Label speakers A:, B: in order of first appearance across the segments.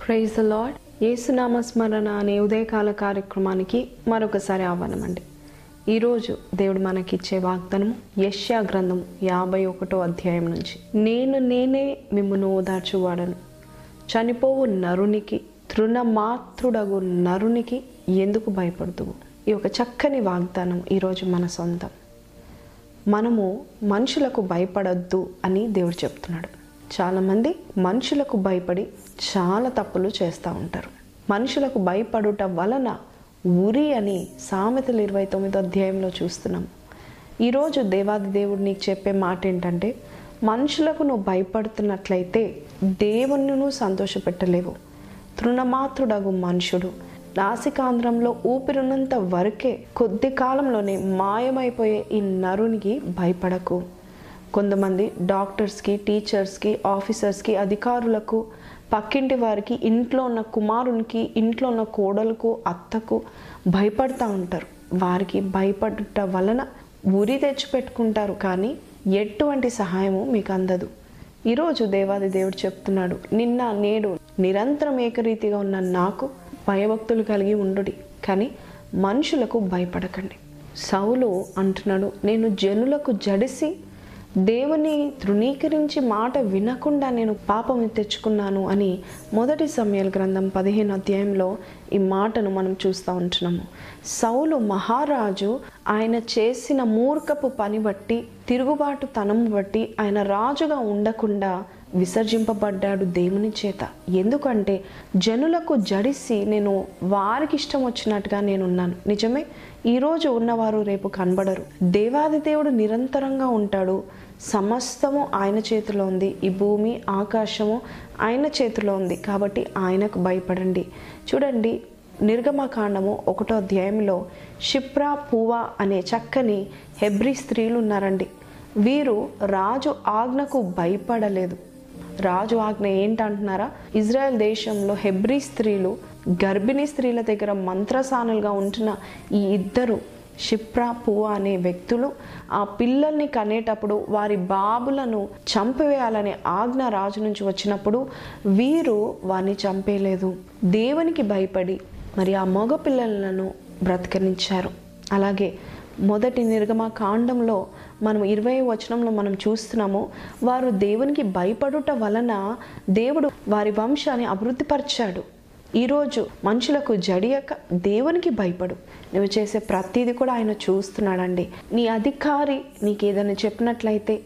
A: Praise the lord యేసునామ స్మరణ అనే ఉదయకాల కార్యక్రమానికి మరొకసారి ఆహ్వానం అండి ఈరోజు దేవుడు మనకిచ్చే వాగ్దానం యష్యా గ్రంథం యాభై ఒకటో అధ్యాయం నుంచి. నేను నేనే మిమ్మను ఓదార్చువాడను చనిపోవు నరునికి తృణమాత్రుడగు నరునికి ఎందుకు భయపడుతువు ఈ ఒక చక్కని వాగ్దానం ఈరోజు మన సొంతం. మనము మనుషులకు భయపడద్దు అని దేవుడు చెప్తున్నాడు. చాలామంది మనుషులకు భయపడి చాలా తప్పులు చేస్తూ ఉంటారు. మనుషులకు భయపడుట వలన ఉరి అని సామెతలు ఇరవై తొమ్మిదో అధ్యాయంలో చూస్తున్నాం. ఈరోజు దేవాది దేవుడు నీకు చెప్పే మాట ఏంటంటే మనుషులకు నువ్వు భయపడుతున్నట్లయితే దేవుణ్ణి నువ్వు సంతోషపెట్టలేవు. తృణమాత్రుడగు మనుషుడు. నాసికాంధ్రంలో ఊపిరినంత వరకే కొద్ది కాలంలోనే మాయమైపోయే ఈ నరునికి భయపడకు. కొంతమంది డాక్టర్స్కి టీచర్స్కి ఆఫీసర్స్కి అధికారులకు పక్కింటి వారికి ఇంట్లో ఉన్న కుమారునికి ఇంట్లో ఉన్న కోడలకు అత్తకు భయపడతా ఉంటారు. వారికి భయపడుట వలన ఉరి తెచ్చిపెట్టుకుంటారు కానీ ఎటువంటి సహాయము మీకు అందదు. ఈరోజు దేవాది దేవుడు చెప్తున్నాడు నిన్న నేడు నిరంతరం ఏకరీతిగా ఉన్న నాకు భయభక్తులు కలిగి ఉండుడి కానీ మనుషులకు భయపడకండి. సౌలు అంటున్నాడు నేను జనులకు జడిసి దేవుని తృణీకరించి మాట వినకుండా నేను పాపం తెచ్చుకున్నాను అని మొదటి సమయాల గ్రంథం పదిహేను అధ్యాయంలో ఈ మాటను మనం చూస్తూ ఉంటున్నాము. సౌలు మహారాజు ఆయన చేసిన మూర్ఖపు పని బట్టి తిరుగుబాటు తనం బట్టి ఆయన రాజుగా ఉండకుండా విసర్జింపబడ్డాడు దేవుని చేత. ఎందుకంటే జనులకు జడిసి నేను వారికి ఇష్టం వచ్చినట్టుగా నేనున్నాను. నిజమే? ఈరోజు ఉన్నవారు రేపు కనబడరు. దేవాది దేవుడు నిరంతరంగా ఉంటాడు. సమస్తము ఆయన చేతిలో ఉంది. ఈ భూమి ఆకాశము ఆయన చేతిలో ఉంది. కాబట్టి ఆయనకు భయపడండి. చూడండి నిర్గమకాండము ఒకటో అధ్యాయంలో షిప్రా పూవా అనే చక్కని హెబ్రి స్త్రీలు ఉన్నారండి. వీరు రాజు ఆజ్ఞకు భయపడలేదు. రాజు ఆజ్ఞ ఏంటంటున్నారా? ఇజ్రాయెల్ దేశంలో హెబ్రీ స్త్రీలు గర్భిణీ స్త్రీల దగ్గర మంత్రసానులుగా ఉంటున్న ఈ ఇద్దరు షిప్రా పువ అనే వ్యక్తులు ఆ పిల్లల్ని కనేటప్పుడు వారి బాబులను చంపివేయాలనే ఆజ్ఞ రాజు నుంచి వచ్చినప్పుడు వీరు వారిని చంపేయలేదు. దేవునికి భయపడి మరి ఆ మగ పిల్లలను బ్రతకనించారు అలాగే మొదటి నిర్గమ కాండంలో మనం ఇరవై వచనంలో మనం చూస్తున్నాము వారు దేవునికి భయపడుట వలన దేవుడు వారి వంశాన్ని అభివృద్ధిపరిచాడు. ఈరోజు మనుషులకు జడియక దేవునికి భయపడు. నువ్వు చేసే ప్రతిదీ కూడా ఆయన చూస్తున్నాడండి. నీ అధికారి నీకు ఏదైనా చెప్పినట్లయితే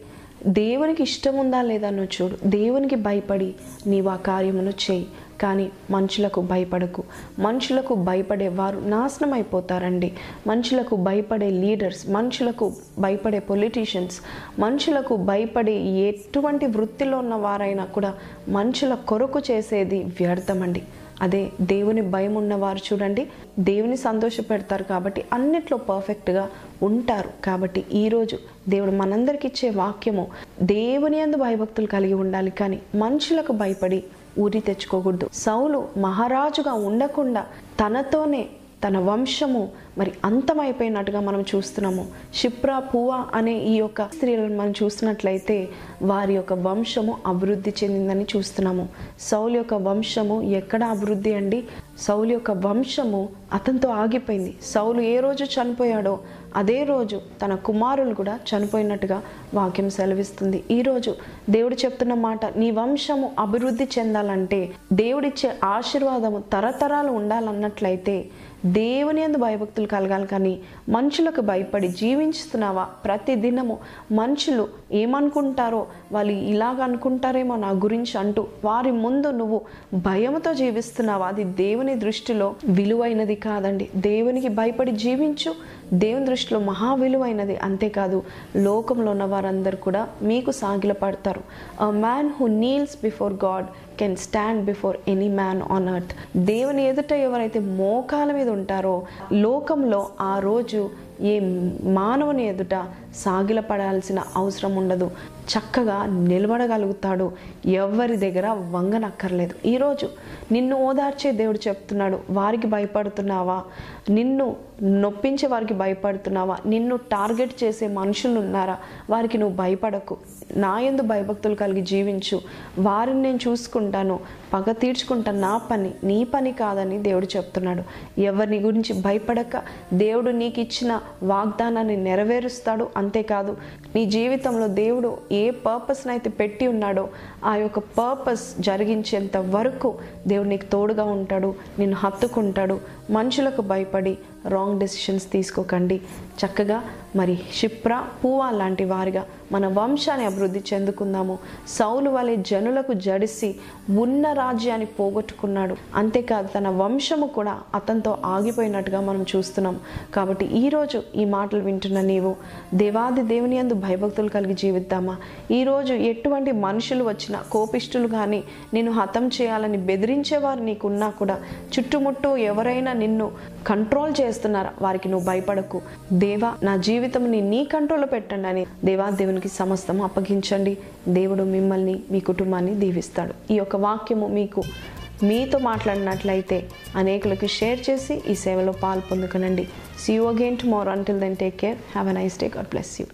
A: దేవునికి ఇష్టం ఉందా లేదా నువ్వు చూడు. దేవునికి భయపడి నీవు ఆ కార్యమును చేయి. కానీ మనుషులకు భయపడకు. మనుషులకు భయపడే వారు నాశనం అయిపోతారండి. మనుషులకు భయపడే లీడర్స్ మనుషులకు భయపడే పొలిటీషియన్స్ మనుషులకు భయపడే ఎటువంటి వృత్తిలో ఉన్న వారైనా కూడా మనుషుల కొరకు చేసేది వ్యర్థమండి. అదే దేవుని భయం ఉన్నవారు చూడండి. దేవుని సంతోషపెడతారు కాబట్టి అన్నిట్లో పర్ఫెక్ట్గా ఉంటారు. కాబట్టి ఈరోజు దేవుడు మనందరికి ఇచ్చే వాక్యము దేవుని అందు భయభక్తులు కలిగి ఉండాలి కానీ మనుషులకు భయపడి ఊరి తెచ్చుకోకూడదు. సౌలు మహారాజుగా ఉండకుండా తనతోనే తన వంశము మరి అంతమైపోయినట్టుగా మనం చూస్తున్నాము. షిప్రా పువా అనే ఈ యొక్క స్త్రీలను మనం చూసినట్లయితే వారి యొక్క వంశము అభివృద్ధి చెందిందని చూస్తున్నాము. సౌలు యొక్క వంశము ఎక్కడ అభివృద్ధి అండి? సౌలు యొక్క వంశము అతనితో ఆగిపోయింది. సౌలు ఏ రోజు చనిపోయాడో అదే రోజు తన కుమారులు కూడా చనిపోయినట్టుగా వాక్యం సెలవిస్తుంది. ఈరోజు దేవుడు చెప్తున్న మాట నీ వంశము అభివృద్ధి చెందాలంటే దేవుడిచ్చే ఆశీర్వాదము తరతరాలు ఉండాలన్నట్లయితే దేవుని ఎందు భయభక్తులు కలగాలి కానీ మనుషులకు భయపడి జీవించుతున్నావా? ప్రతి దినము మనుషులు ఏమనుకుంటారో వాళ్ళు ఇలాగ అనుకుంటారేమో నా గురించి అంటూ వారి ముందు నువ్వు భయముతో జీవిస్తున్నావా? అది దేవుని దృష్టిలో విలువైనది కాదండి. దేవునికి భయపడి జీవించు. దేవుని దృష్టిలో మహా విలువైనది అంతేకాదు. లోకంలో ఉన్న వారందరూ కూడా మీకు సాగిల పడతారు a man who kneels before God can stand before any man on earth దేవుని ఎదుట ఎవరైతే మోకాల మీద ఉంటారో లోకంలో ఆ రోజు ఏ మానవుని ఎదుట సాగిలపడాల్సిన అవసరం ఉండదు. చక్కగా నిలబడగలుగుతాడు. ఎవరి దగ్గర వంగనక్కర్లేదు. ఈరోజు నిన్ను ఓదార్చే దేవుడు చెప్తున్నాడు. వారికి భయపడుతున్నావా? నిన్ను నొప్పించే వారికి భయపడుతున్నావా? నిన్ను టార్గెట్ చేసే మనుషులు ఉన్నారా? వారికి నువ్వు భయపడకు. నా ఎందు భయభక్తులు కలిగి జీవించు. వారిని నేను చూసుకుంటాను. పగ తీర్చుకుంటా నా పని నీ పని కాదని దేవుడు చెప్తున్నాడు. ఎవరిని గురించి భయపడక దేవుడు నీకు ఇచ్చిన వాగ్దానాన్ని నెరవేరుస్తాడు. అంతేకాదు నీ జీవితంలో దేవుడు ఏ పర్పస్ని అయితే పెట్టి ఉన్నాడో ఆ యొక్క పర్పస్ జరిగించేంత వరకు దేవుడు నీకు తోడుగా ఉంటాడు నిన్ను హత్తుకుంటాడు మనుషులకు భయపడి రాంగ్ డెసిషన్స్ తీసుకోకండి. చక్కగా మరి క్షిప్ర పూవా లాంటి వారిగా మన వంశాన్ని అభివృద్ధి చెందుకుందాము. సౌలు వలె జనులకు జడిసి ఉన్న రాజ్యాన్ని పోగొట్టుకున్నాడు. అంతేకాదు తన వంశము కూడా అతనితో ఆగిపోయినట్టుగా మనం చూస్తున్నాం. కాబట్టి ఈరోజు ఈ మాటలు వింటున్న నీవు దేవాది దేవుని యందు భయభక్తులు కలిగి జీవిద్దామా? ఈరోజు ఎటువంటి మనుషులు వచ్చినా కోపిష్టులు కానీ నిన్ను హతం చేయాలని బెదిరించేవారు నీకున్నా కూడా చుట్టుముట్టు ఎవరైనా నిన్ను కంట్రోల్ చేస్తున్నారా. వారికి నువ్వు భయపడకు. దేవా నా జీవితంని నీ కంట్రోల్లో పెట్టండి అని దేవా దేవునికి సమస్తం అప్పగించండి. దేవుడు మిమ్మల్ని మీ కుటుంబాన్ని దీవిస్తాడు. ఈ యొక్క వాక్యము మీకు మీతో మాట్లాడినట్లయితే అనేకులకు షేర్ చేసి ఈ సేవలో పాల్పొందుకనండి see you again tomorrow until then take care have a nice day God bless you